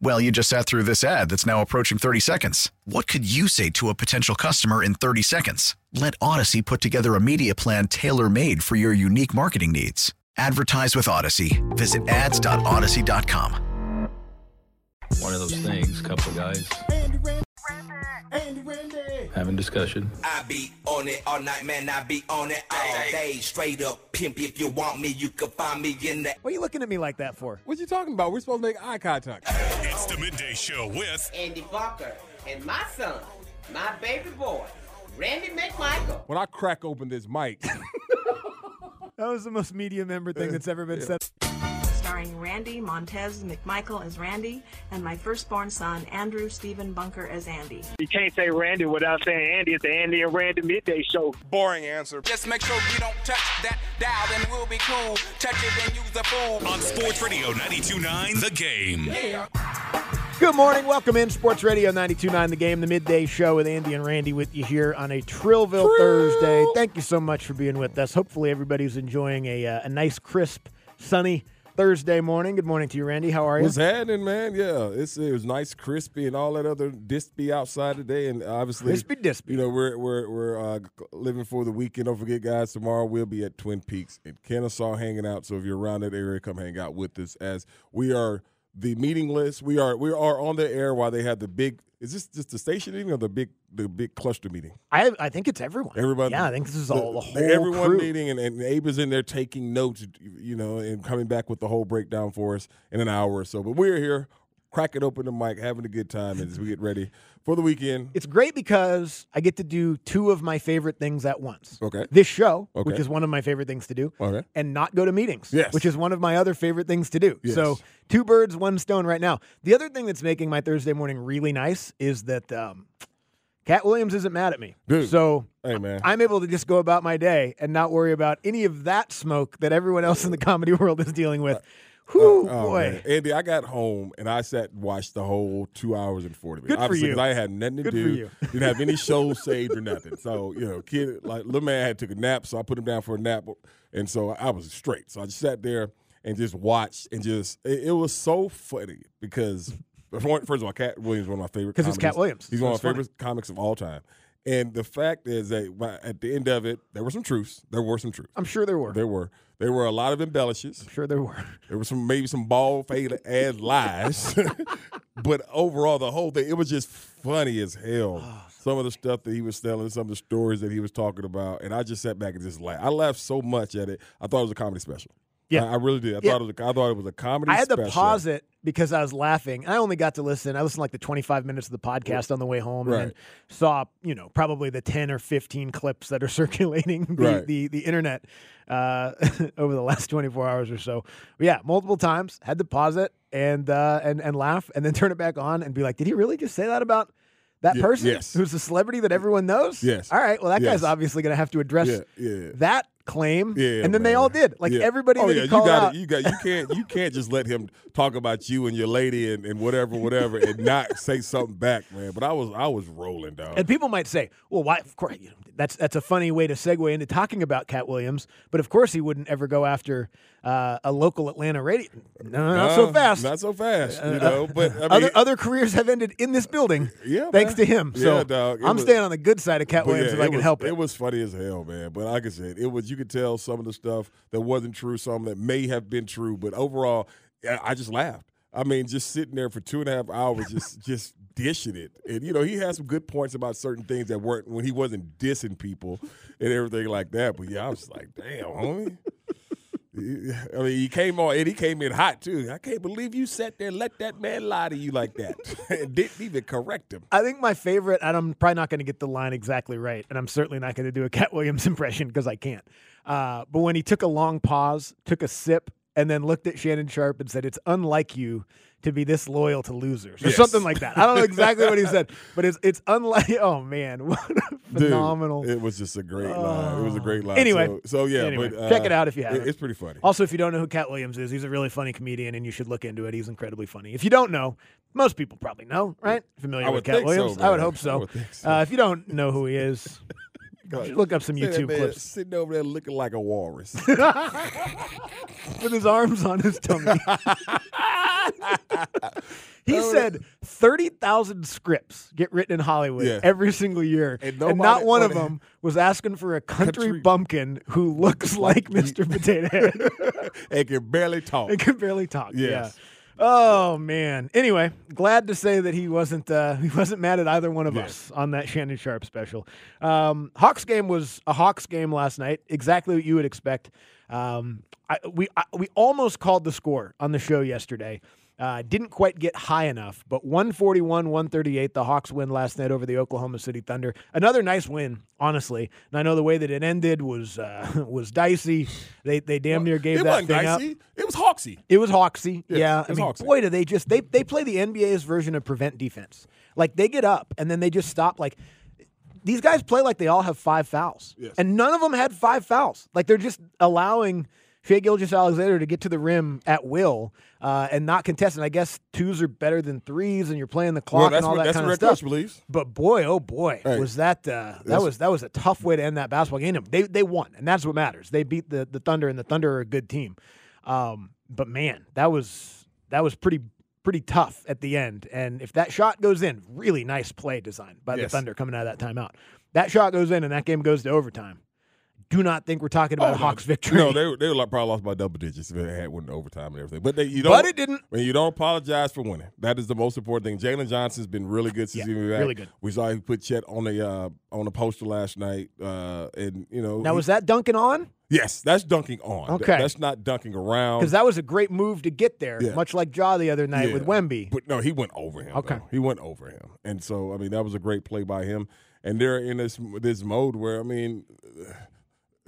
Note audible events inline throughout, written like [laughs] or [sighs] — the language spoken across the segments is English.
Well, you just sat through this ad that's now approaching 30 seconds. What could you say to a potential customer in 30 seconds? Let Odyssey put together a media plan tailor made for your unique marketing needs. Advertise with Odyssey. Visit ads.odyssey.com. One of those things, couple of guys having discussion. I be on it all night, man. I be on it all day. Straight up pimp. If you want me, you can find me in the. What are you looking at me like that for? What you talking about? We're supposed to make eye contact. It's the midday show with Andy Bunker and my son, my baby boy, Randy McMichael. When I crack open this mic, [laughs] That was the most media member thing that's ever been said. Starring Randy Montez McMichael as Randy and my firstborn son Andrew Stephen Bunker as Andy. You can't say Randy without saying Andy. It's the Andy and Randy midday show. Boring answer. Just make sure you don't touch that dial, then we'll be cool. Touch it and use the fool. on Sports Radio 92.9 The Game. Good morning. Welcome in Sports Radio 92.9 The Game, the midday show with Andy and Randy with you here on a Trillville Thursday. Thank you so much for being with us. Hopefully everybody's enjoying a, uh, a nice, crisp, sunny Thursday morning. Good morning to you, Randy. How are you? what's happening, man? Yeah, it's it was nice, crispy, and all that other dispy outside today, and obviously Crispy dispy. You know, we're we're we're uh, living for the weekend. Don't forget, guys. Tomorrow we'll be at Twin Peaks in Kennesaw hanging out. So if you're around that area, come hang out with us as we are the meeting list. We are we are on the air while they have the big. Is this just the station meeting or the big the big cluster meeting? I, I think it's everyone. Everybody, Yeah, I think this is all the, whole everyone crew. meeting, and, and Abe is in there taking notes, you know, and coming back with the whole breakdown for us in an hour or so. But we're here, cracking open the mic, having a good time as we get ready for the weekend. It's great because I get to do two of my favorite things at once. Okay. This show, which is one of my favorite things to do, Okay. and not go to meetings, Yes. which is one of my other favorite things to do. Yes. So, two birds, one stone right now. The other thing that's making my Thursday morning really nice is that um, Katt Williams isn't mad at me. Dude. So, Hey, man. I'm able to just go about my day and not worry about any of that smoke that everyone else in the comedy [laughs] world is dealing with. Oh, Whew, Oh, boy. man. Andy, I got home and I sat and watched the whole two hours and forty minutes. Good Obviously, you. 'cause I had nothing to Good do. Didn't have any [laughs] shows saved or nothing. So you know, kid, like little man had took a nap, so I put him down for a nap, and so I was straight. So I just sat there and just watched and just it, it was so funny because [laughs] first of all, Katt Williams is one of my favorite 'Cause it's Cat. Williams, He's so one of my funny. favorite comics of all time. And the fact is that at the end of it, there were some truths. There were some truths. I'm sure there were. There were. There were a lot of embellishes. I'm sure there were. There was some maybe some bald fade ass lies, [laughs] but overall the whole thing it was just funny as hell. Oh, some of the stuff that he was telling, some of the stories that he was talking about, and I just sat back and just laughed. I laughed so much at it. I thought it was a comedy special. Yeah. I, I really did. I Yeah. thought it was. A, I thought it was a comedy. I had special. to pause it because I was laughing. I only got to listen. I listened like the 25 minutes of the podcast on the way home, and then saw you know probably the 10 or 15 clips that are [laughs] circulating the Right. the, the internet uh, [laughs] over the last 24 hours or so. But yeah, multiple times had to pause it and uh, and and laugh, and then [laughs] turn it back on and be like, did he really just say that about? That person yes. who's a celebrity that everyone knows? Yes. All right. Well, that Yes. guy's obviously going to have to address Yeah, yeah. that claim. Yeah, and then they all did. Like Yeah. everybody oh, yeah, you got out. You got you can't you can't just let him talk about you and your lady and, and whatever whatever and not say something back, man. But I was I was rolling, dog. And people might say, "Well, why?" Of course, you know, that's that's a funny way to segue into talking about Katt Williams. But of course, he wouldn't ever go after uh, a local Atlanta radio. No, not so Uh, fast. Not so fast, Uh, you know. But I mean, other other careers have ended in this building. Yeah, thanks man. to him. So Yeah, dog. I'm was- staying on the good side of Katt Williams yeah, if I can was, help it. It was funny as hell, man. But like I said, it was you could tell some of the stuff that wasn't true, some that may have been true. But overall, I just laughed. I mean, just sitting there for two and a half hours, just just dishing it. And you know, he had some good points about certain things that weren't when he wasn't dissing people and everything like that. But yeah, I was like, damn, homie. I mean, he came on and he came in hot too. I can't believe you sat there and let that man lie to you like that [laughs] and didn't even correct him. I think my favorite, and I'm probably not going to get the line exactly right, and I'm certainly not going to do a [laughs] Katt Williams impression because I can't. Uh, but when he took a long pause, took a sip, and then looked at Shannon Sharpe and said, "It's unlike you to be this loyal to losers," or Yes. something like that. I don't know exactly what he said, [laughs] but it's it's unlike. [laughs] Oh man, what a Dude, phenomenal! it was just a great line. It was a great line. Anyway, so, so yeah, anyway, but, uh, check it out if you haven't. It's pretty funny. Also, if you don't know who Katt Williams is, he's a really funny comedian, and you should look into it. He's incredibly funny. If you don't know, most people probably know, right? Familiar with Cat think so, Williams? I would hope so. would so. Uh, if you don't know who he is, [laughs] look up some YouTube man clips Sitting over there looking like a walrus. [laughs] [laughs] with his arms on his tummy. [laughs] he Oh, said 30,000 scripts get written in Hollywood Yeah. every single year. And And, nobody- not one of well, them was asking for a country, Country- bumpkin who looks like Mr. Potato Head. and can barely talk. and can barely talk. Yes. Yeah. Oh man. Anyway, glad to say that he wasn't uh, [laughs] he wasn't mad at either one of us on that Shannon Sharpe special. Um, Hawks game was a Hawks game last night. Exactly what you would expect. Um, I, we I, we almost called the score on the show yesterday. Uh, didn't quite get high enough, but 141 138, the Hawks win last night over the Oklahoma City Thunder. Another nice win, honestly. And I know the way that it ended was uh, [laughs] was dicey. They they damn near gave it that wasn't thing up. dicey. It was Hawksy. It was Hawksy. Yeah. it I was mean, Hawksy. boy, do they just they they play the NBA's version of prevent defense. Like they get up and then they just stop. Like these guys play like they all have five fouls, Yes. and none of them had five fouls. Like they're just allowing Shai Gilgeous-Alexander to get to the rim at will uh, and not contest. And I guess twos are better than threes, and you're playing the clock Well, and all what that that's kind of stuff. Believes. But boy, oh boy, Hey, was that uh, that was that was a tough way to end that basketball game. They they won, and that's what matters. They beat the the Thunder, and the Thunder are a good team. Um, but man, that was that was pretty pretty tough at the end. And if that shot goes in, really nice play design by the Thunder coming out of that timeout. That shot goes in, and that game goes to overtime. Do not think we're talking about a Oh, Hawks victory. No, they they were like probably lost by double digits if it had went overtime and everything. But they, you don't. but it didn't. You don't apologize for winning, that is the most important thing. Jalen Johnson's been really good since Yeah, he been back. really good. We saw he put Chet on the uh, on the poster last night, uh, and you know. Now he- was that dunking on? yes, that's dunking on. Okay. that's not dunking around. Because that was a great move to get there, Yeah. much like Jaw the other night with Wemby. But no, he went over him. Okay. though. he went over him, and so I mean that was a great play by him. And they're in this this mode where I mean,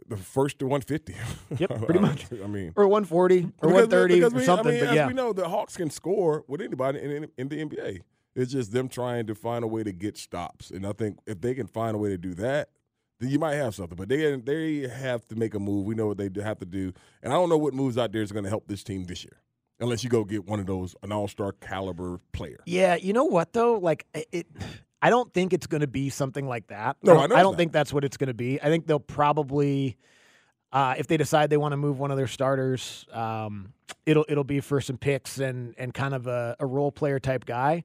the first to 150. [laughs] Yep, pretty much. I mean, or 140 or Because- 130 because or we- something. I mean, but as yeah, we know, the Hawks can score with anybody in, in, in the NBA. It's just them trying to find a way to get stops, and I think if they can find a way to do that, then you might have something. But they they have to make a move. We know what they have to do, and I don't know what moves out there is going to help this team this year, unless you go get one of those an All Star caliber player. yeah. You know what though? Like it. I don't think it's going to be something like that. No, I don't, I know I don't not. think that's what it's going to be. I think they'll probably, uh, if they decide they want to move one of their starters, um, it'll it'll be for some picks and and kind of a, a role player type guy.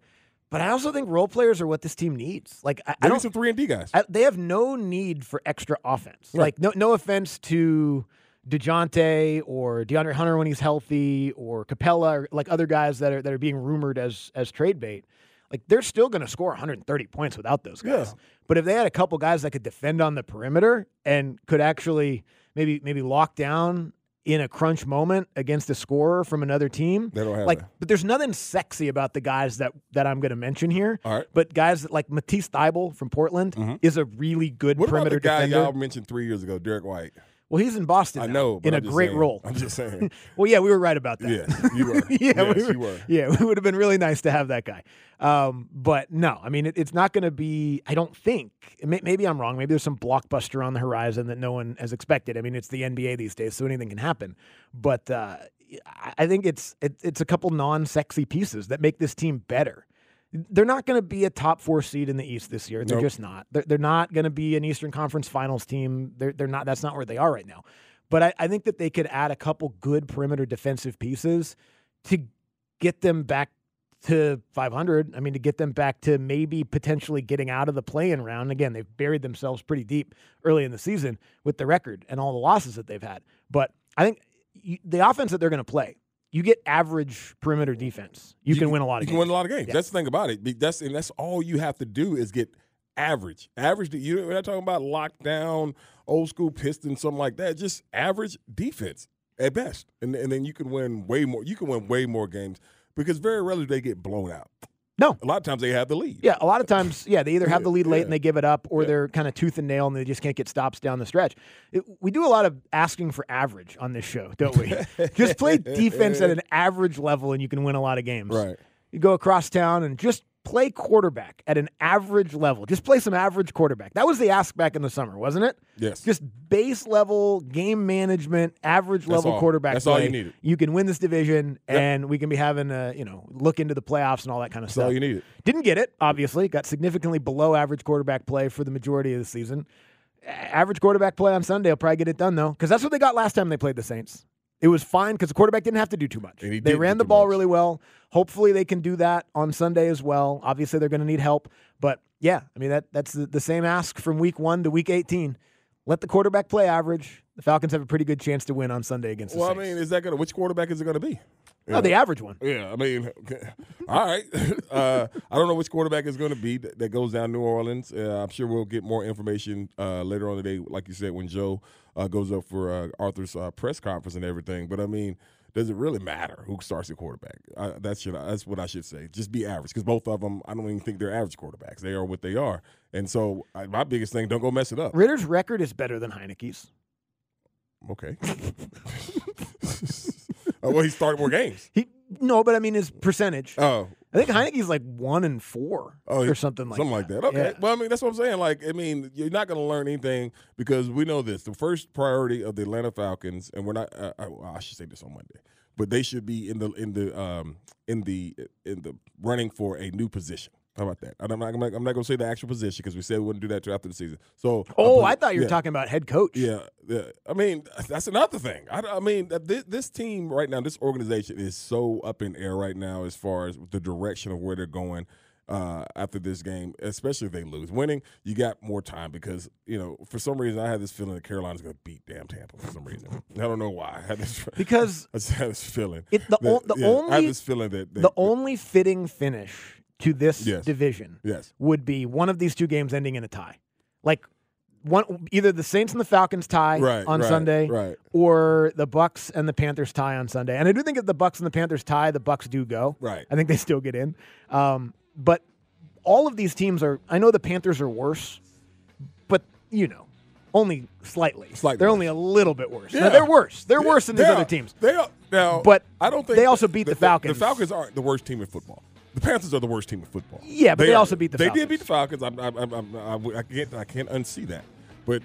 But I also think role players are what this team needs. Like I, I don't some three and D guys. I, they have no need for extra offense. Right. Like no no offense to DeJounte or DeAndre Hunter when he's healthy or Capela or like other guys that are that are being rumored as as trade bait. Like they're still going to score 130 points without those guys. Yeah. But if they had a couple guys that could defend on the perimeter and could actually maybe maybe lock down in a crunch moment against a scorer from another team, They don't have like that. but there's nothing sexy about the guys that that I'm going to mention here. All right. But guys that like Matisse Thybulle from Portland is a really good Mm-hmm. What about perimeter the guy defender. y'all mentioned three years ago, Derrick White? Well, he's in Boston. I now, know, but in I'm a great saying. role. I'm just saying. [laughs] well, yeah, we were right about that. Yes, you were. [laughs] yeah, Yes, we were, you were. Yeah, it would have been really nice to have that guy. Um, but no, I mean, it, it's not going to be. I don't think. may- Maybe I'm wrong. Maybe there's some blockbuster on the horizon that no one has expected. I mean, it's the NBA these days, so anything can happen. But uh, I- I think it's it, it's a couple non-sexy pieces that make this team better. They're not going to be a top four seed in the East this year. They're Nope. just not. They're, they're not going to be an Eastern Conference Finals team. They're they're not. That's not where they are right now. But I, I think that they could add a couple good perimeter defensive pieces to get them back to 500. I mean, to get them back to maybe potentially getting out of the play-in round. Again, they've buried themselves pretty deep early in the season with the record and all the losses that they've had. But I think the offense that they're going to play you get average perimeter defense, you, can win a lot of you games. can win a lot of games. Yeah. That's the thing about it. That's and that's all you have to do is get average. Average. You we're not talking about lockdown, old school piston, something like that. Just average defense at best, and and then you can win way more. You can win way more games because very rarely they get blown out. No. A lot of times they have the lead. Yeah, a lot of times, yeah, they either have the lead late Yeah. and they give it up, or they're kind of tooth and nail and they just can't get stops down the stretch. It, we do a lot of asking for average on this show, don't we? [laughs] just play defense at an average level and you can win a lot of games. Right. You go across town and just play quarterback at an average level. Just play some average quarterback. That was the ask back in the summer, wasn't it? Yes. Just base level game management, average That's level all. quarterback. That's all you play. needed. You can win this division, Yep. and we can be having a you know look into the playoffs and all that kind of That's stuff. all you needed. Didn't get it, obviously. Got significantly below average quarterback play for the majority of the season. Average quarterback play on Sunday will probably get it done, though, because that's what they got last time they played the Saints. It was fine because the quarterback didn't have to do too much. They ran the ball much. really well. Hopefully, they can do that on Sunday as well. Obviously, they're going to need help. But yeah, I mean, that that's the, the same ask from week one to week 18. Let the quarterback play average. The Falcons have a pretty good chance to win on Sunday against the Well, I mean, is that gonna? Which quarterback is it gonna be? Oh, the average one. Yeah, I mean, okay. [laughs] all right. [laughs] uh, I don't know which quarterback is going to be that, that goes down New Orleans. Uh, I'm sure we'll get more information uh, later on today, like you said, when Joe uh, goes up for uh, Arthur's uh, press conference and everything. But I mean, does it really matter who starts the quarterback? Uh, that's should that's what I should say. Just be average because both of them, I don't even think they're average quarterbacks. They are what they are. And so I, my biggest thing, don't go mess it up. Ridder's record is better than Heinicke's. Okay. [laughs] Uh, well, he started more games. He no, but I mean his percentage. Oh, I think Heinicke's like one and four Oh, or something like something that. like that. Okay. Yeah. Well, I mean, that's what I'm saying. Like, I mean, you're not going to learn anything because we know this. The first priority of the Atlanta Falcons, and we're not. Uh, I, well, I should say this on Monday, but they should be in the in the um in the in the running for a new position. How about that? I'm not. I'm not, I'm not going to say the actual position because we said we wouldn't do that till after the season. So. Oh, uh, I thought you were yeah. talking about head coach. Yeah, yeah. I mean, that's another thing. I, I mean, this, this team right now, this organization is so up in air right now as far as the direction of where they're going uh, after this game, especially if they lose. Winning, you got more time because you know for some reason I had this feeling that Carolina's going to beat damn Tampa for some reason. I don't know why. [laughs] I had this [laughs] Because [laughs] I had this feeling. It, the that- o- the yeah, I have this feeling that, that the only fitting finish to this Yes. division Yes. would be one of these two games ending in a tie, like one either the Saints and the Falcons tie Right, on right, Sunday, right. or the Bucks and the Panthers tie on Sunday. And I do think if the Bucks and the Panthers tie, the Bucks do go. Right. I think they still get in. Um, but all of these teams are. I know the Panthers are worse, but you know. Only slightly. Slightly They're worse. only a little bit worse. Now, Yeah. they're worse. They're worse than these They other are- teams. They are now, But I don't think they also beat the Falcons. The, Falcons aren't the worst team in football. The Panthers are the worst team in football. Yeah, but they are. also beat the They Falcons. did beat the Falcons. I'm, I'm, I'm, I'm, I can't I can't unsee that. But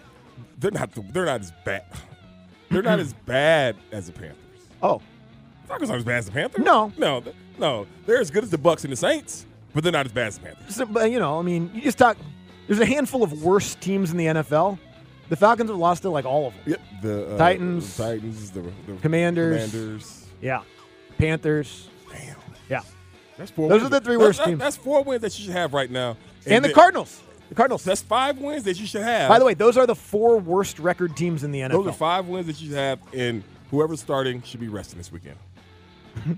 they're not the, they're not as bad. [sighs] They're not as bad as the Panthers. Oh, the Falcons aren't as bad as the Panthers. No. no, no. They're as good as the Bucks and the Saints, but they're not as bad as the Panthers. So, but you know, I mean, you just talk. There's a handful of worse teams in the NFL. The Falcons have lost to like all of them. Yep. The uh, Titans, the Titans, the, the Commanders. Commanders. Yeah, Panthers. Damn. Yeah, That's four. Those wins. are the three worst that- teams. That's four wins that you should have right now. and the then- Cardinals. The Cardinals. That's five wins that you should have. By the way, those are the four worst record teams in the NFL. those are five wins that you should have, and whoever's starting should be resting this weekend. [laughs]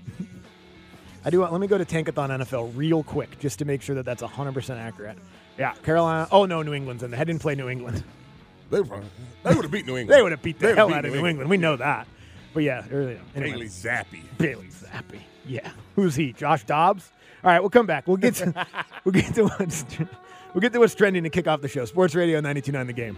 I do want. Let me go to Tankathon NFL real quick just to make sure that that's 100 percent accurate. Yeah, Carolina. Oh no, New England's in. They didn't play New England. They, were- they would have beat New England. They would have beat the They hell out of New England. We know that. But yeah, early. Anyway. Bailey Zappe. Bailey Zappe. Yeah. Who's he? Josh Dobbs? All right, we'll come back. We'll get to [laughs] we'll get to what's we'll get to what's trending to kick off the show. Sports Radio 929 the game.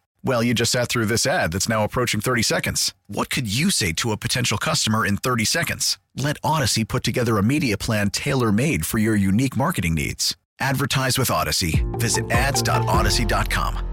Well, you just sat through this ad that's now approaching 30 seconds. What could you say to a potential customer in 30 seconds? Let Odyssey put together a media plan tailor made for your unique marketing needs. Advertise with Odyssey. Visit ads.odyssey.com.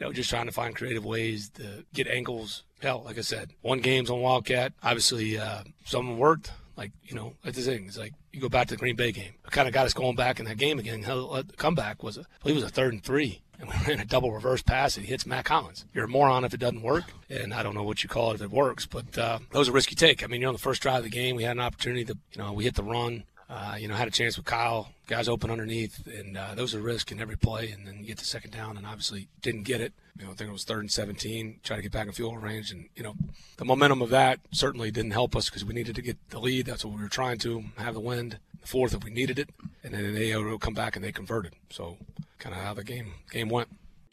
know, just trying to find creative ways to get angles. Hell, like I said, one game's on Wildcat. Obviously, uh, some worked. Like, you know, that's the thing. It's like you go back to the Green Bay game. It kind of got us going back in that game again. The comeback was, a, I believe it was a third and three. And we ran a double reverse pass and he hits Matt Collins. You're a moron if it doesn't work. And I don't know what you call it if it works, but uh, that was a risky take. I mean, you're on the first drive of the game. We had an opportunity to, you know, we hit the run. Uh, you know, had a chance with Kyle, guys open underneath, and uh, those are risk in every play. And then you get the second down, and obviously didn't get it. You know, I think it was third and 17, try to get back in field range, and you know, the momentum of that certainly didn't help us because we needed to get the lead. That's what we were trying to have the wind. The fourth, if we needed it, and then they would come back and they converted. So, kind of how the game game went.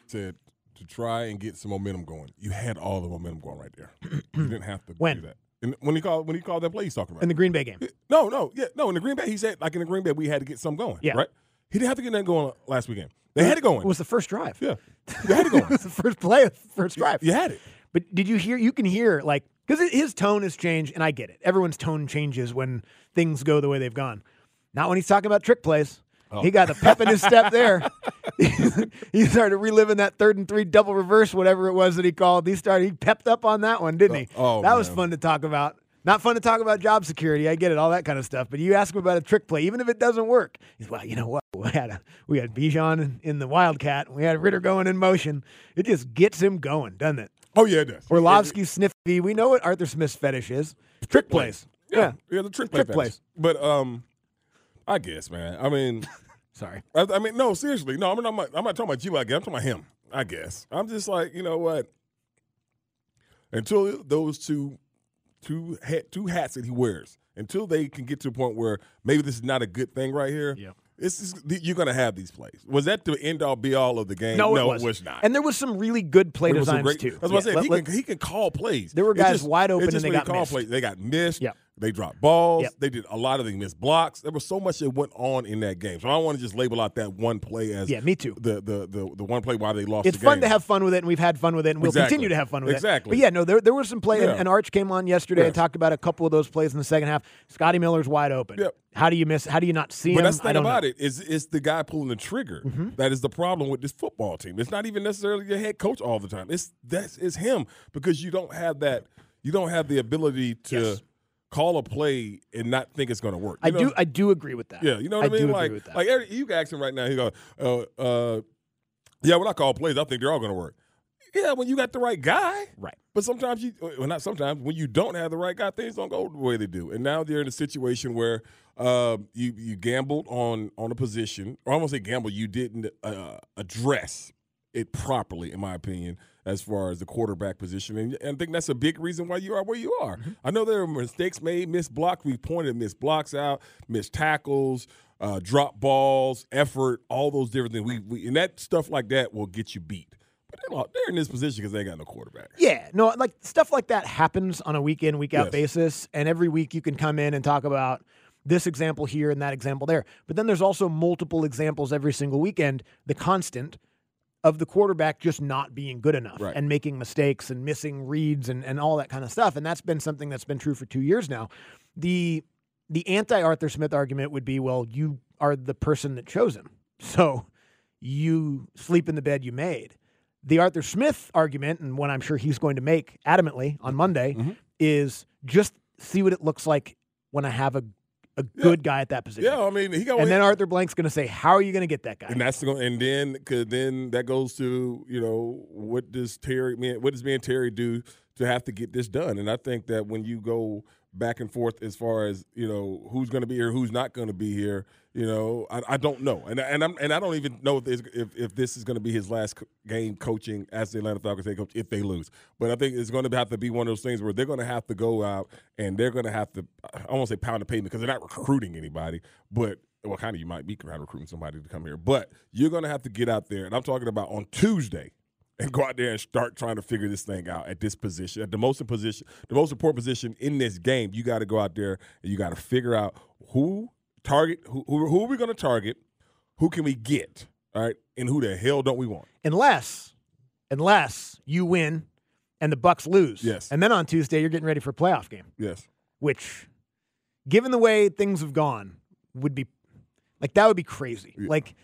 Said to try and get some momentum going. You had all the momentum going right there. [clears throat] you didn't have to When? do that. And when he called when he called that play, he's talking about In the Green Bay game. No, no, yeah, no. In the Green Bay, he said like in the Green Bay, we had to get some going. Yeah. right. He didn't have to get nothing going last weekend. They had it going. It was the first drive. yeah, they had it going. [laughs] it was the first play of the first drive. You had it. But did you hear? You can hear like because his tone has changed, and I get it. Everyone's tone changes when things go the way they've gone. Not when he's talking about trick plays. Oh. He got the pep in his step there. [laughs] he started reliving that third and three double reverse, whatever it was that he called. He started. He pepped up on that one, didn't he? Oh, that was man. fun to talk about. Not fun to talk about job security. I get it, all that kind of stuff. But you ask him about a trick play, even if it doesn't work. He's well, you know what? We had a, we had Bijan in, in the Wildcat. We had Ridder going in motion. It just gets him going, doesn't it? Oh yeah, it does. Orlovsky sniffy. We know what Arthur Smith's fetish is. Trick plays. Yeah, yeah, the trick, Trick plays. But um, I guess, man. I mean, [laughs] Sorry. I, I mean, no, seriously, no. I'm not. I'm not talking about you. I guess I'm talking about him. I guess. I'm just like, you know what? Until those two, two hat, two hats that he wears, until they can get to a point where maybe this is not a good thing right here. Yeah. It's just, you're gonna have these plays. Was that the end all be all of the game? No, it it wasn't. was not. And there was some really good play There designs great- too. That's what Yeah, I said. let- he, let- can, he can call plays. There were guys just- wide open and they got missed. Plays, they got missed. Yep. They dropped balls. Yep. They did a lot of things, missed blocks. There was so much that went on in that game. So I don't want to just label out that one play as Yeah, me too. The the the, the one play why they lost. It's the fun game. to have fun with it, and we've had fun with it, and we'll Exactly. continue to have fun with Exactly. it. But yeah, no, there, there was some play, and, Yeah. and Arch came on yesterday and talked about a couple of those plays in the second half. Scotty Miller's wide open. Yep. How do you miss? How do you not see But him? that's the thing about know. it is it's the guy pulling the trigger mm-hmm. that is the problem with this football team. It's not even necessarily your head coach all the time. It's that's it's him because you don't have that you don't have the ability to Yes. Call a play and not think it's going to work. I know? do. I do agree with that. Yeah, you know what I, I mean. do agree like, with that. like Eric, you can ask him right now. He go, uh, uh, yeah, when I call plays, I think they're all going to work. Yeah, when you got the right guy, Right. But sometimes you, well, not sometimes, when you don't have the right guy, things don't go the way they do. And now they're in a situation where uh, you you gambled on on a position, or I won't say gamble, you didn't uh, address it properly, in my opinion, as far as the quarterback position. And, and I think that's a big reason why you are where you are. I know there are mistakes made, missed blocks. We pointed missed blocks out, missed tackles, uh, drop balls, effort, all those different things. We, we and that stuff like that will get you beat. But they're, they're in this position because they got no quarterback. Yeah, no, like stuff like that happens on a week in, week out Yes. basis. And every week you can come in and talk about this example here and that example there. But then there's also multiple examples every single weekend, the constant of the quarterback just not being good enough Right. and making mistakes and missing reads and, and all that kind of stuff. And that's been something that's been true for two years now. The the anti Arthur Smith argument would be, well, you are the person that chose him. [laughs] So you sleep in the bed you made. The Arthur Smith argument, and one I'm sure he's going to make adamantly on Monday, Mm-hmm. is just see what it looks like when I have a, a good guy at that position. Yeah, I mean, he got and then Arthur Blank's going to say, How are you going to get that guy? and that's going and then cause then that goes to you know what does Terry man what does me and Terry do to have to get this done and I think that when you go back and forth as far as you know who's going to be here who's not going to be here you know I, I don't know and and I'm and I don't even know if this, if, if this is going to be his last game coaching as the Atlanta Falcons head coach if they lose but I think it's going to have to be one of those things where they're going to have to go out and they're going to have to I won't say pound the pavement because they're not recruiting anybody but well, kind of you might be kind of recruiting somebody to come here, but you're going to have to get out there. And I'm talking about on Tuesday. And go out there and start trying to figure this thing out at this position, at the most position, the most important position in this game. You got to go out there and you got to figure out who target, who, who, who are we going to target, who can we get, all right, and who the hell don't we want? Unless, unless you win and the Bucks lose. Yes. And then on Tuesday you're getting ready for a playoff game. Yes. Which, given the way things have gone, would be like that would be crazy. Yeah. Like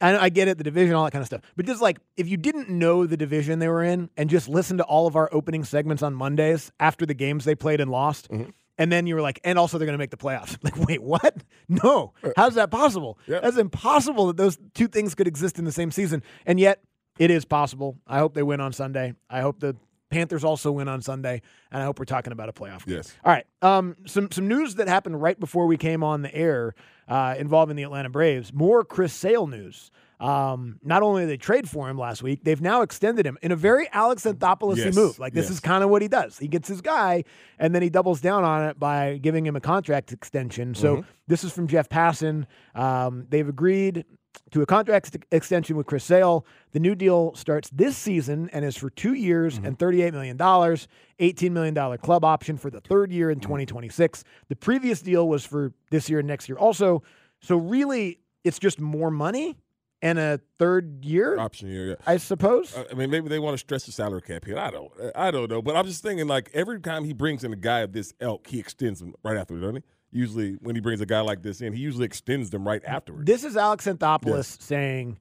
I, I get it, the division, all that kind of stuff. But just like if you didn't know the division they were in and just listen to all of our opening segments on Mondays after the games they played and lost, Mm-hmm. and then you were like, and also they're going to make the playoffs. [laughs] Like, wait, what? No, how's that possible? Yep. That's impossible that those two things could exist in the same season, and yet it is possible. I hope they win on Sunday. I hope the Panthers also win on Sunday, and I hope we're talking about a playoff. Yes. All right. Um, some some news that happened right before we came on the air uh, involving the Atlanta Braves. More Chris Sale news. Um, not only did they trade for him last week, they've now extended him in a very Alex Anthopoulos Yes, move. Like this yes. is kind of what he does. He gets his guy, and then he doubles down on it by giving him a contract extension. So Mm-hmm. this is from Jeff Passan. Um, they've agreed to a contract ex- extension with Chris Sale. The new deal starts this season and is for two years Mm-hmm. and $38 million, $18 million club option for the third year Mm-hmm. in 2026. The previous deal was for this year and next year also. So really, it's just more money and a third year, Option year. Yeah. I suppose. I mean, maybe they want to stress the salary cap here. I don't. I don't know. But I'm just thinking, like every time he brings in a guy of this elk, he extends him right after, doesn't he? Usually, when he brings a guy like this in, he usually extends them right afterwards. This is Alex Anthopoulos Yes. saying,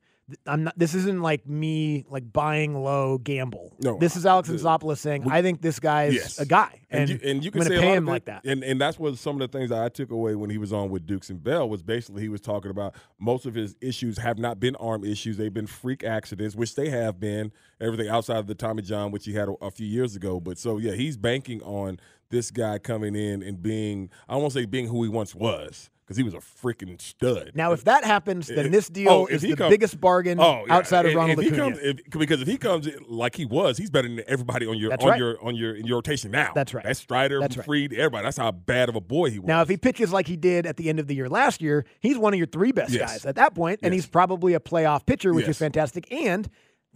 "I'm not. This isn't like me like buying low gamble. No, this is Alex Anthopoulos saying, I think this guy's Yes. a guy, and, you, and you can say pay him like that. And and that's what some of the things that I took away when he was on with Dukes and Bell was basically he was talking about most of his issues have not been arm issues; they've been freak accidents, which they have been. Everything outside of the Tommy John, which he had a, a few years ago. But so yeah, he's banking on this guy coming in and being I don't say being who he once was because he was a freaking stud. Now, if that happens, then If- this deal oh, is the come- biggest bargain Oh, yeah. outside of Ronald if he Acuna. comes, if, because if he comes like he was, he's better than everybody on your That's on right. your on your in your rotation now. That's right. That's Strider, That's right. Fried, everybody. That's how bad of a boy he was. now, if he pitches like he did at the end of the year last year, he's one of your three best Yes. guys at that point, and Yes. he's probably a playoff pitcher, which is fantastic, and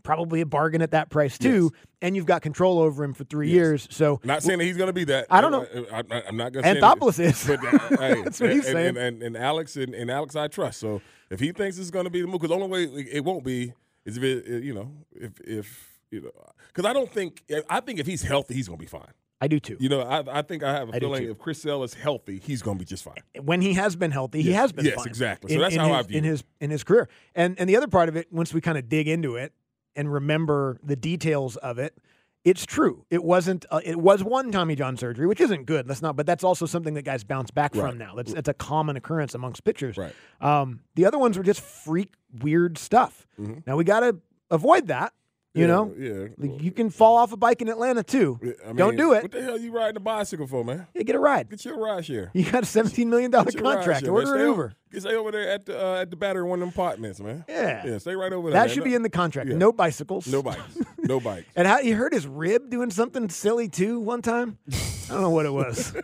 probably a bargain at that price too. And you've got control over him for three Yes. years. So Not saying that he's going to be that. I don't know. I, am not going to. Anthopoulos is. But, uh, [laughs] hey, That's what he's and, saying. And, and, and Alex and, Alex, I trust. So if he thinks it's going to be the move, because the only way it- won't be is if it, you know, if if you know, because I don't think I think if he's healthy, he's going to be fine. I do too. You know, I, I think I have a I feeling if Chris Sale is healthy, he's going to be just fine. when he has been healthy, he Yes. has been Yes, fine. exactly. So In- that's in how I his, view in it. his in his career. And and the other part of it, once we kind of dig into it and remember the details of it, it's true. It wasn't. Uh, it was one Tommy John surgery, which isn't good. That's not. But that's also something that guys bounce back Right. from now. That's that's a common occurrence amongst pitchers. Right. Um, the other ones were just freak weird stuff. Now we got to avoid that. You. Yeah, know, yeah. Like, you can fall off a bike in Atlanta too. I Don't do it. What the hell are you riding a bicycle for, man? Yeah, get a ride. Get your ride share. You got a seventeen million dollar contract. share. Order an over- Uber. Get stay over there at the uh, at the battery one of them apartments, man. Yeah. yeah. Stay right over there. That man. should be in the contract. Yeah. No bicycles. No bikes. No [laughs] bikes. And how you hurt his rib doing something silly too one time? I don't know what it was. [laughs]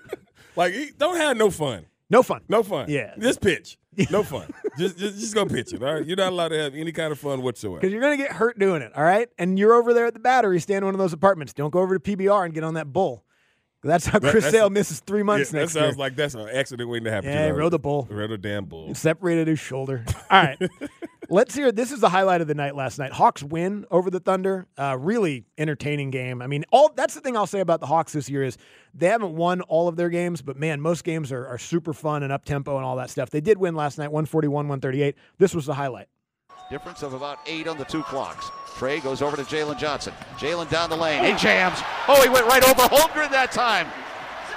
Like, he, don't have no fun. No fun. No fun. Yeah. This pitch. No fun. just, just just go pitch it. All right. You're not allowed to have any kind of fun whatsoever. Because you're gonna get hurt doing it, all right? And you're over there at the battery, staying in one of those apartments. Don't go over to PBR and get on that bull. That's how Chris that's- Sale misses three Yeah, months that next sounds year. like that's an accident waiting to happen. Yeah, he you rode the bull. Rode a damn bull. separated his shoulder. All right. [laughs] Let's hear. This is the highlight of the night last night. Hawks win over the Thunder. Uh, really entertaining game. I mean, all that's the thing I'll say about the Hawks this year is they haven't won all of their games, but man, most games are, are super fun and up tempo and all that stuff. They did win last night, 141, 138. This was the highlight. Difference of about eight on the two clocks. Trey goes over to Jalen Johnson. Jalen down the lane. He jams. Oh, he went right over Holmgren that time.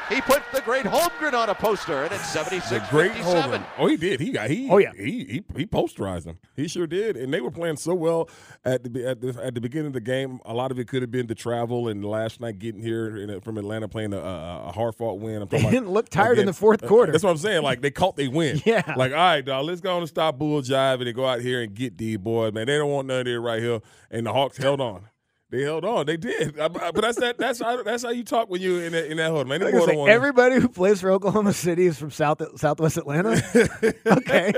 He put the great Holmgren on a poster, and it's 76 The great 57. Hogan. Oh, he did. He got he. Oh, yeah. He he he posterized him. He sure did. And they were playing so well at the at the at the beginning of the game. A lot of it could have been the travel and last night getting here in, from Atlanta playing a, a, a hard fought win. I'm They talking didn't about look tired in the fourth [laughs] quarter. That's what I'm saying. Like they caught they win. [laughs] Yeah. Like all right, dog. Let's go on and stop bull jiving and go out here and get these boys, man. They don't want none of it right here. And the Hawks held on. They held on. They did. I- I- But that's that. That's how, that's how you talk when you in that in that hood, man. Like say, everybody who plays for Oklahoma City is from South Southwest Atlanta. [laughs] okay,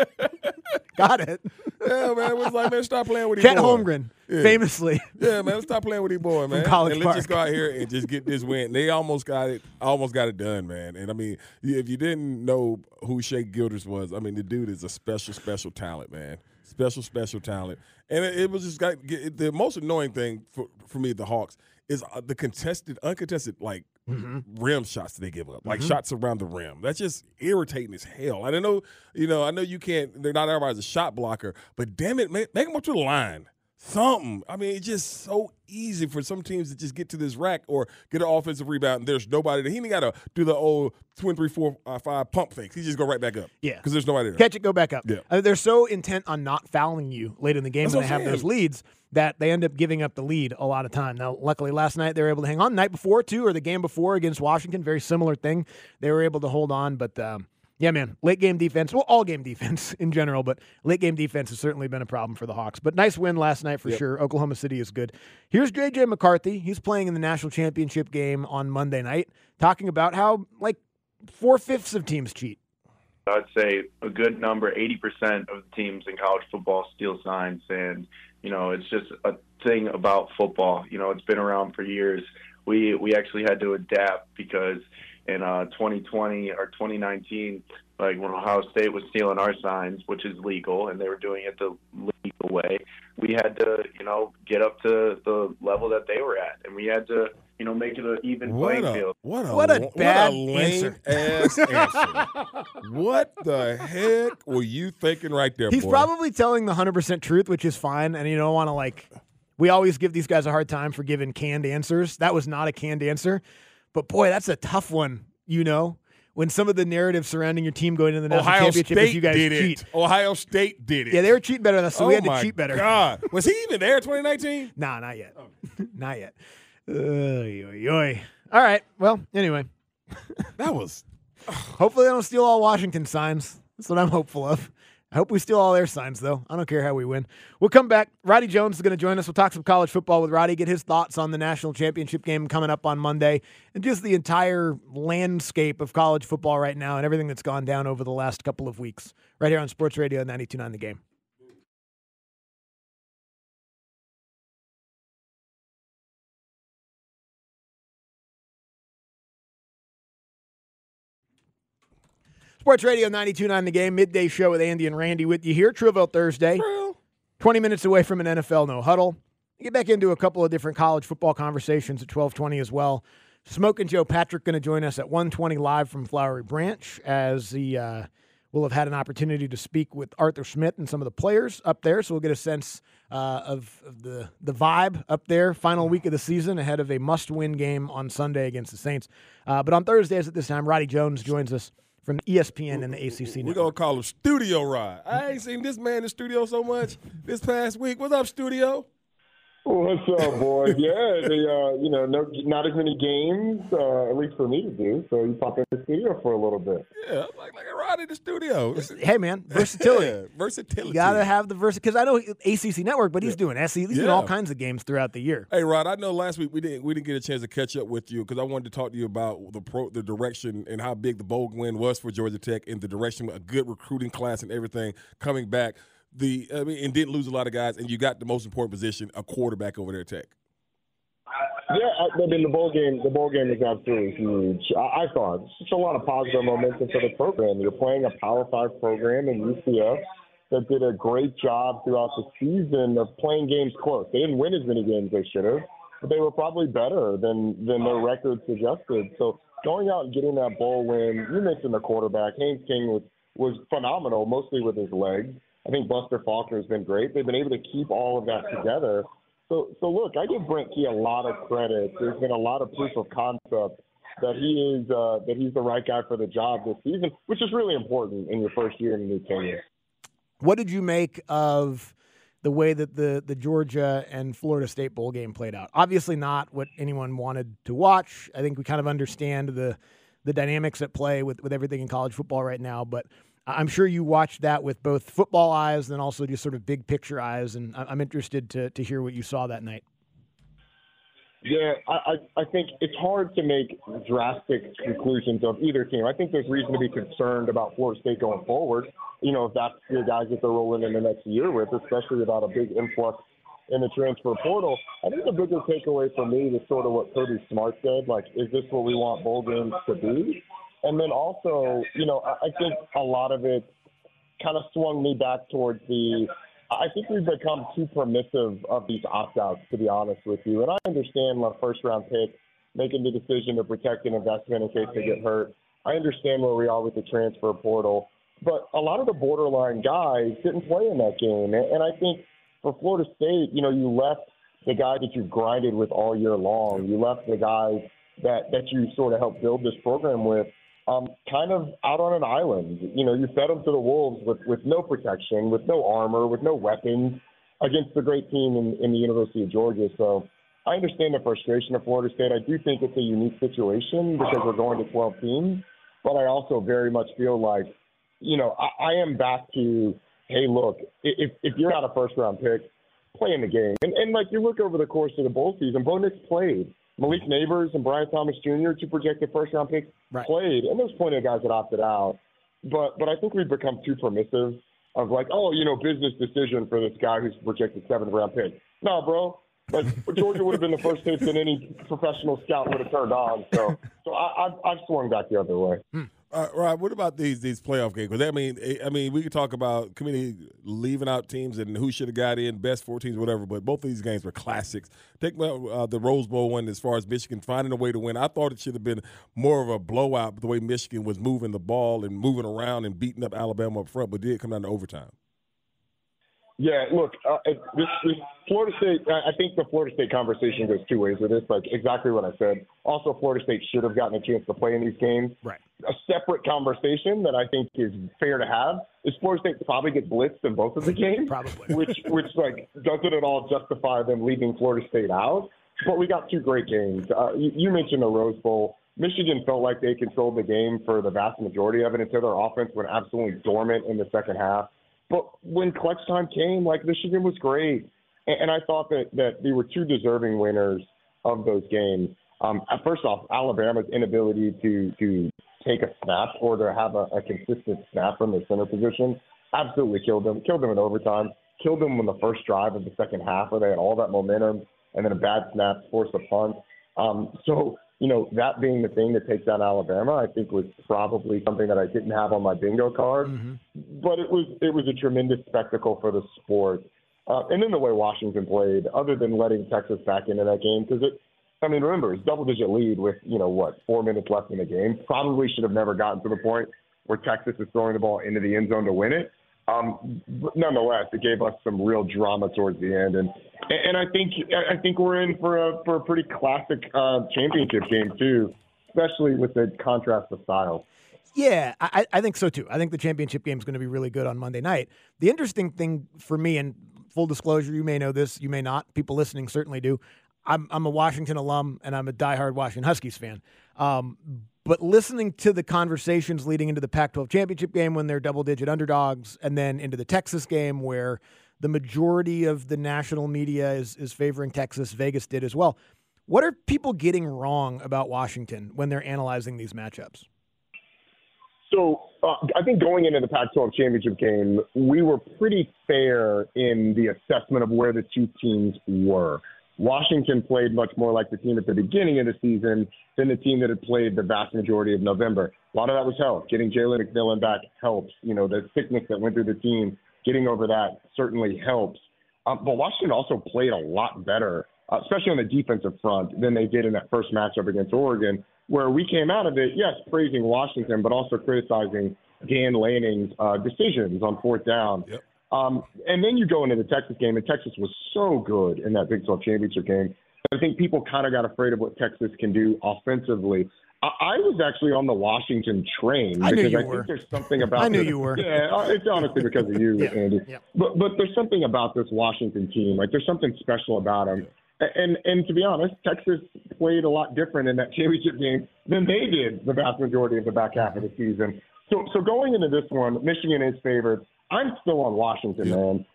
got it. Yeah, man. It was like, man, stop playing with these boys. Holmgren. Yeah. famously. Yeah, man, let's stop playing with these boys, man. From College and let's just go out here and just get this win. They almost got it, almost got it done, man. And I mean, if you didn't know who Shai Gilgeous was, I mean, the dude is a special, special talent, man. Special, special talent. And it, it was just got the most annoying thing for for me, the Hawks, is uh, the contested, uncontested, like rim shots that they give up, like Mhm. shots around the rim. That's just irritating as hell. I don't know, you know, I know you can't. They're not everybody's a shot blocker, but damn it, make, make them up to the line. Something. I mean, it's just so easy for some teams to just get to this rack or get an offensive rebound. And there's nobody. there. He ain't got to do the old twin, three, four, uh, five pump fakes. He just go right back up. Yeah. because there's nobody there. Catch it, go back up. Yeah. Uh, they're so intent on not fouling you late in the game That's when they have those leads that they end up giving up the lead a lot of time. Now, luckily, last night they were able to hang on. Night before, too, or the game before against Washington, very similar thing. They were able to hold on, but um, yeah, man, late game defense, well, all game [laughs] defense in general, but late game defense has certainly been a problem for the Hawks. But nice win last night for Yep. sure. Oklahoma City is good. Here's JJ McCarthy. He's playing in the national championship game on Monday night, talking about how like four fifths of teams cheat. I'd say a good number, 80% of the teams in college football steal signs. And, you know, it's just a thing about football. You know, it's been around for years. We, we actually had to adapt because in uh, 2020 or 2019, like when Ohio State was stealing our signs, which is legal, and they were doing it the legal way, we had to, you know, get up to the level that they were at. And we had to, you know, make it an even What playing a field. what a What a what bad lame answer. ass [laughs] answer. what the heck were you thinking right there? He's boy? probably telling the 100% truth, which is fine. And you don't want to, like, we always give these guys a hard time for giving canned answers. That was not a canned answer. But boy, that's a tough one, you know? When some of the narrative surrounding your team going into the national Ohio championship State is you guys did cheat. it. Ohio State did it. Yeah, they were cheating better than us, so oh we had to oh my cheat better. God, [laughs] was he even there? 2019? Nah, not yet. [laughs] not yet. Oy, oy, oy. All right. Well, anyway. that was. Hopefully, they don't steal all Washington signs. That's what I'm hopeful of. I hope we steal all their signs, though. I don't care how we win. We'll come back. Roddy Jones is going to join us. We'll talk some college football with Roddy, get his thoughts on the national championship game coming up on Monday, and just the entire landscape of college football right now and everything that's gone down over the last couple of weeks. Right here on Sports Radio 92.9 The Game. Sports Radio 92.9 The Game, midday show with Andy and Randy with you here. Truville Thursday. 20 minutes away from an NFL no huddle. Get back into a couple of different college football conversations at 1220 as well. Smoke and Joe Patrick going to join us at 120 live from Flowery Branch as he uh, will have had an opportunity to speak with Arthur Smith and some of the players up there. So we'll get a sense uh, of, of the, the vibe up there. Final week of the season ahead of a must win game on Sunday against the Saints. Uh, but on Thursdays at this time, Roddy Jones joins us from ESPN and the ACC We're gonna call him Studio Rod. I ain't seen this man in studio so much this past week. What's up, Studio? What's up, boys? [laughs] Yeah, they, uh, you know, no, not as many games, uh, at least for me to do. So you pop in the studio for a little bit. Yeah, like like a Rod in the studio. Hey man, versatility. [laughs] Yeah, versatility. You gotta have the versatility because I know ACC Network, but he's doing SE. He's doing all kinds of games throughout the year. Hey Rod, I know last week we didn't we didn't get a chance to catch up with you because I wanted to talk to you about the pro the direction and how big the bowl win was for Georgia Tech and the direction with a good recruiting class and everything coming back. The I mean and didn't lose a lot of guys and you got the most important position, a quarterback over there Tech. Yeah, I, mean the bowl game. The bowl game is absolutely huge. I, I thought it's a lot of positive momentum for the program. You're playing a Power Five program in UCF that did a great job throughout the season of playing games close. They didn't win as many games as they should have, but they were probably better than than their record suggested. So going out and getting that bowl win, you mentioned the quarterback. Haynes King was was phenomenal, mostly with his legs. I think Buster Faulkner has been great. They've been able to keep all of that together. So, so look, I give Brent Key a lot of credit. There's been a lot of proof of concept that he is uh, that he's the right guy for the job this season, which is really important in your first year in a new tenure. What did you make of the way that the the Georgia and Florida State bowl game played out? Obviously, not what anyone wanted to watch. I think we kind of understand the the dynamics at play with with everything in college football right now, but. I'm sure you watched that with both football eyes and also just sort of big picture eyes, and I'm interested to, to hear what you saw that night. Yeah, I, I I think it's hard to make drastic conclusions of either team. I think there's reason to be concerned about Florida State going forward. You know, if that's the guys that they're rolling in the next year with, especially without a big influx in the transfer portal. I think the bigger takeaway for me is sort of what Kirby Smart said. Like, is this what we want bowl games to be? And then also, you know, I, I think a lot of it kind of swung me back towards the. I think we've become too permissive of these opt outs, to be honest with you. And I understand my first round pick making the decision to protect an investment in case they get hurt. I understand where we are with the transfer portal. But a lot of the borderline guys didn't play in that game. And I think for Florida State, you know, you left the guy that you grinded with all year long. You left the guys that, that you sort of helped build this program with um, kind of out on an island. You know, you fed them to the wolves with, with no protection, with no armor, with no weapons against the great team in, in the University of Georgia. So I understand the frustration of Florida State. I do think it's a unique situation because we're going to 12 teams, but I also very much feel like, you know, I, I am back to, hey, look, if, if you're not a first round pick, play in the game. And, and like you look over the course of the bowl season, Bo Nix played. Malik Nabers and Brian Thomas Jr., two projected first round picks, right. played. And there's plenty of guys that opted out. But but I think we've become too permissive of like, oh, you know, business decision for this guy who's projected seventh round pick. No, bro. Like [laughs] Georgia would have been the first tape that any professional scout would have turned on. So so I, I've, I've swung back the other way. Hmm. Uh, Rob, what about these these playoff games? Because I mean, I mean, we could talk about committee leaving out teams and who should have got in, best four teams, whatever. But both of these games were classics. Take uh, the Rose Bowl one as far as Michigan finding a way to win. I thought it should have been more of a blowout the way Michigan was moving the ball and moving around and beating up Alabama up front, but did come down to overtime. Yeah, look, uh, this, this Florida State. I think the Florida State conversation goes two ways with this. Like exactly what I said. Also, Florida State should have gotten a chance to play in these games. Right. A separate conversation that I think is fair to have is Florida State probably gets blitzed in both of the games. probably. [laughs] Which which like doesn't at all justify them leaving Florida State out. But we got two great games. Uh, you, you mentioned the Rose Bowl. Michigan felt like they controlled the game for the vast majority of it until their offense went absolutely dormant in the second half. But when clutch time came, like Michigan was great, and, and I thought that that they were two deserving winners of those games. Um, first off, Alabama's inability to to take a snap or to have a, a consistent snap from their center position absolutely killed them. Killed them in overtime. Killed them on the first drive of the second half, where they had all that momentum, and then a bad snap forced a punt. Um, so you know, that being the thing that takes down Alabama, I think was probably something that I didn't have on my bingo card. Mm-hmm. But it was it was a tremendous spectacle for the sport. Uh, and then the way Washington played, other than letting Texas back into that game, because it, I mean, remember, it's double digit lead with, you know, what, four minutes left in the game. Probably should have never gotten to the point where Texas is throwing the ball into the end zone to win it. Um, but nonetheless, it gave us some real drama towards the end, and and I think I think we're in for a for a pretty classic uh, championship game too, especially with the contrast of style. Yeah, I, I think so too. I think the championship game is going to be really good on Monday night. The interesting thing for me, and full disclosure, you may know this, you may not. People listening certainly do. I'm I'm a Washington alum, and I'm a diehard Washington Huskies fan. Um, but listening to the conversations leading into the Pac 12 championship game when they're double digit underdogs, and then into the Texas game where the majority of the national media is, is favoring Texas, Vegas did as well. What are people getting wrong about Washington when they're analyzing these matchups? So uh, I think going into the Pac-12 championship game, we were pretty fair in the assessment of where the two teams were. Washington played much more like the team at the beginning of the season than the team that had played the vast majority of November. A lot of that was help. Getting Jalen McMillan back helps. You know, the sickness that went through the team, getting over that certainly helps. Um, but Washington also played a lot better, uh, especially on the defensive front, than they did in that first matchup against Oregon, where we came out of it, yes, praising Washington, but also criticizing Dan Lanning's uh, decisions on fourth down. Yep. Um, and then you go into the Texas game, and Texas was so good in that Big 12 championship game. I think people kind of got afraid of what Texas can do offensively. I, I was actually on the Washington train I because I were. think there's something about. [laughs] I knew this- you were. Yeah, uh, it's honestly because of you, [laughs] Yeah, Andy. yeah. But but there's something about this Washington team. Like there's something special about them. And and to be honest, Texas played a lot different in that [laughs] championship game than they did the vast majority of the back half of the season. So so going into this one, Michigan is favored. I'm still on Washington, man.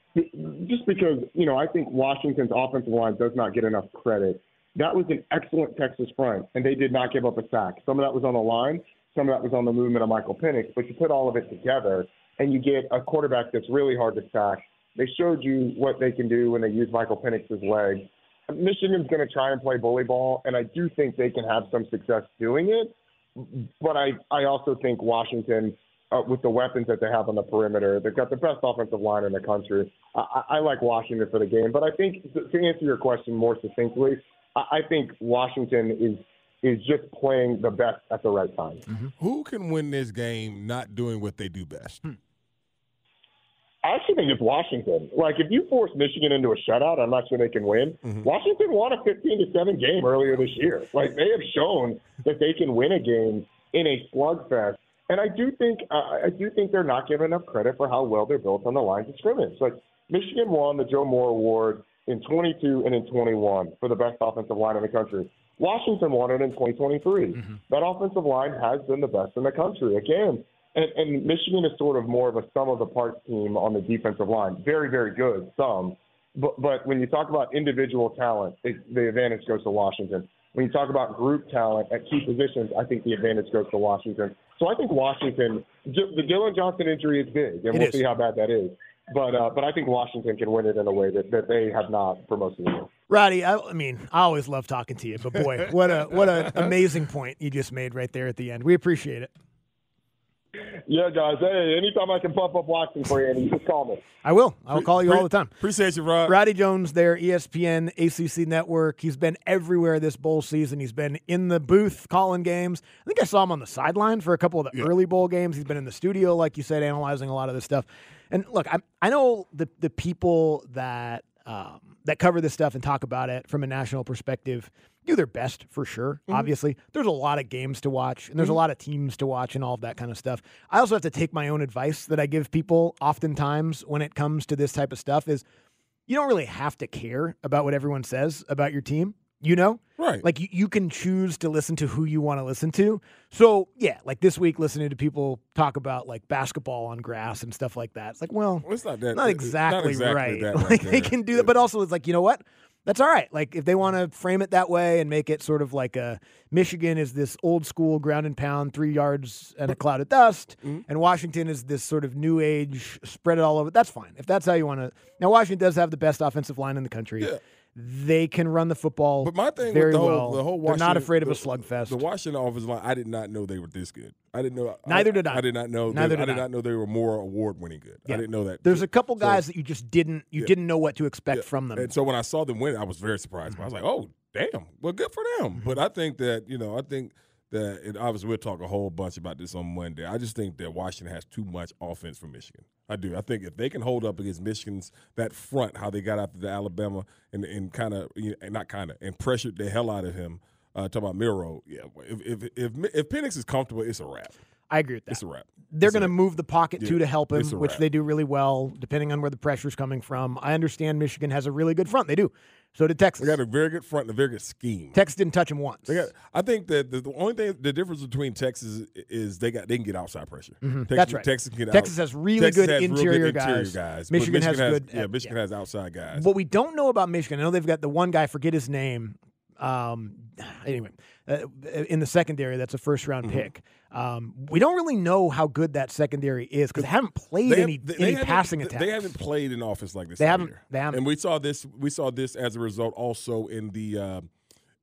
Just because you know I think Washington's offensive line does not get enough credit. That was an excellent Texas front, and they did not give up a sack. Some of that was on the line, some of that was on the movement of Michael Penix. But you put all of it together, and you get a quarterback that's really hard to sack They showed you what they can do when they use Michael Penix's leg. Michigan's going to try and play bully ball, and I do think they can have some success doing it. But I, I also think Washington, uh, with the weapons that they have on the perimeter, they've got the best offensive line in the country. I, I like Washington for the game. But I think to to answer your question more succinctly, I, I think Washington is is just playing the best at the right time. Mm-hmm. Who can win this game not doing what they do best? Hmm. I actually think it's Washington. Like if you force Michigan into a shutout, I'm not sure they can win. Mm-hmm. Washington won a 15 to 7 game earlier this year. Like they have shown that they can win a game in a slugfest. And I do think I do think they're not given enough credit for how well they're built on the lines of scrimmage. Like Michigan won the Joe Moore Award in 22 and in 21 for the best offensive line in the country. Washington won it in 2023. Mm-hmm. That offensive line has been the best in the country again. And, and Michigan is sort of more of a sum of the parts team on the defensive line. Very, very good, some. But, but when you talk about individual talent, it, the advantage goes to Washington. When you talk about group talent at key positions, I think the advantage goes to Washington. So I think Washington, the Dillon Johnson injury is big, and It we'll is. see how bad that is. But uh, but I think Washington can win it in a way that, that they have not for most of the year. Roddy, I, I mean, I always love talking to you, but boy, what a what an [laughs] amazing point you just made right there at the end. We appreciate it. Yeah, guys. Hey, anytime I can pump up Washington for you, Andy, just call me. I will. I will call you all the time. Appreciate you, Rod. Roddy Jones there, ESPN, ACC Network. He's been everywhere this bowl season. He's been in the booth calling games. I think I saw him on the sideline for a couple of the early bowl games. He's been in the studio, like you said, analyzing a lot of this stuff. And look, I, I know the the people that um, that cover this stuff and talk about it from a national perspective do their best for sure. Mm-hmm. Obviously, there's a lot of games to watch and there's a mm-hmm. lot of teams to watch and all of that kind of stuff. I also have to take my own advice that I give people oftentimes when it comes to this type of stuff is you don't really have to care about what everyone says about your team. You know? Right. Like you, you can choose to listen to who you want to listen to. So yeah, like this week listening to people talk about like basketball on grass and stuff like that. It's like, well, it's not that not not exactly, exactly right. [laughs] that right like they can do that, but also it's like, you know what? That's all right. Like if they want to frame it that way and make it sort of like a Michigan is this old school ground and pound, three yards and a cloud of dust, Mm-hmm. and Washington is this sort of new age spread it all over. That's fine if that's how you want to. Now Washington does have the best offensive line in the country. They can run the football. But my thing very with the whole, well. the whole They're not afraid of a slugfest. The Washington offensive line, I did not know they were this good. I didn't know. Neither did I. I did not know. Neither they, I did did not know they were more award winning good. Yeah. I didn't know that. There's a couple So- guys that you just didn't you Yeah. didn't know what to expect Yeah. from them. And so when I saw them win, I was very surprised. I was like, oh, damn. Well, good for them. Mm-hmm. But I think that, you know, I think that, and obviously we'll talk a whole bunch about this on Monday. I just think that Washington has too much offense for Michigan. I do. I think if they can hold up against Michigan's that front, how they got after the Alabama and, and kind of, you know, not kind of, and pressured the hell out of him, uh, talking about Milroe, yeah, if, if, if, if Penix is comfortable, it's a wrap. I agree with that. It's a wrap. They're going to move the pocket too to help him, which they do really well, depending on where the pressure's coming from. I understand Michigan has a really good front. They do. So did Texas. They got a very good front and a very good scheme. Texas didn't touch him once. Got, I think that the, the only thing, the difference between Texas is they got they can get outside pressure. Mhm. Texas, That's right. Texas can get Texas out, has really Texas good has real interior interior guys. guys. but Michigan has good- Yeah, Michigan yeah. has outside guys. What we don't know about Michigan, I know they've got the one guy, forget his name. Um, [sighs] anyway, uh, in the secondary, that's a first round Mm-hmm. pick. Um, we don't really know how good that secondary is because they haven't played They any, any passing attacks. They haven't played an offense like this. They haven't- they haven't. And we saw this. We saw this as a result also in the uh,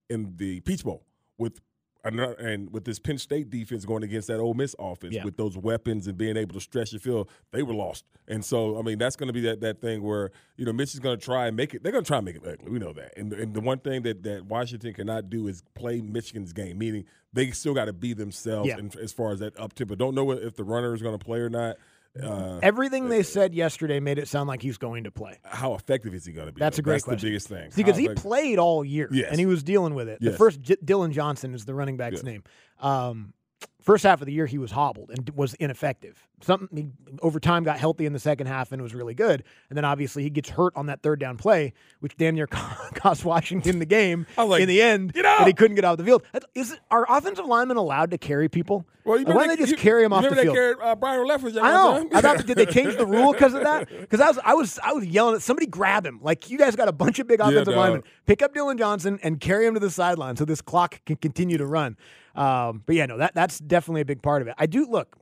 in the Peach Bowl with. And with this Penn State defense going against that Ole Miss offense Yeah. with those weapons and being able to stretch the field, they were lost. And so, I mean, that's going to be that, that thing where you know Michigan's going to try and make it. They're going to try and make it ugly. We know that. And, and the one thing that, that Washington cannot do is play Michigan's game, meaning they still got to be themselves. Yeah. And as far as that up tempo, don't know if the runner is going to play or not. Uh, Everything they said yesterday made it sound like he's going to play. how effective is he going to be? That's though? a great That's question. the biggest thing. See, because he played all year Yes. and he was dealing with it. The first, J- Dillon Johnson is the running back's Yes. name. Um, first half of the year, he was hobbled and was ineffective. Something he, over time got healthy in the second half and was really good. And then obviously he gets hurt on that third down play, which damn near [laughs] cost Washington the game like, in the end. And he couldn't get out of the field. Is are offensive linemen allowed to carry people? Well, you why don't they just you- carry him off the remember field? they carried uh, Byron Leftwich I know. I thought did they change the rule because of that? Because I was I was I was yelling at somebody grab him. Like you guys got a bunch of big offensive no. linemen. Pick up Dillon Johnson and carry him to the sideline so this clock can continue to run. Um, but yeah, no, that that's definitely a big part of it. I do look.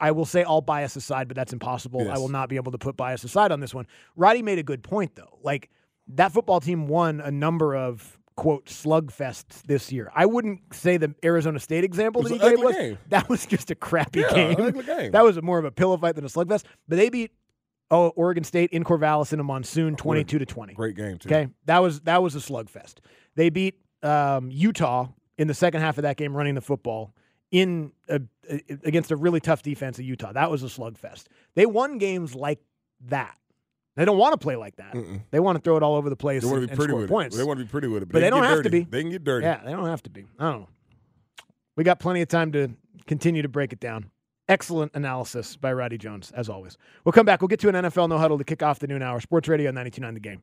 I will say all bias aside, but that's impossible. I will not be able to put bias aside on this one. Roddy made a good point though. Like that football team won a number of quote slugfests this year. I wouldn't say the Arizona State example that he gave was game. that was just a crappy Yeah, game. game. That was more of a pillow fight than a slugfest. But they beat oh Oregon State in Corvallis in a monsoon, twenty two to twenty. Great game too. Okay, that was that was a slugfest. They beat um, Utah in the second half of that game, running the football in a, a- against a really tough defense of Utah. That was a slugfest. They won games like that. They don't want to play like that. They want to throw it all over the place They want and, to be pretty score with points. it. They want to be pretty with it, but they, can don't have to be. They can get dirty. Yeah, they don't have to be. I don't know. We got plenty of time to continue to break it down. Excellent analysis by Roddy Jones, as always. We'll come back. We'll get to an NFL no huddle to kick off the noon hour. Sports Radio 929 The Game.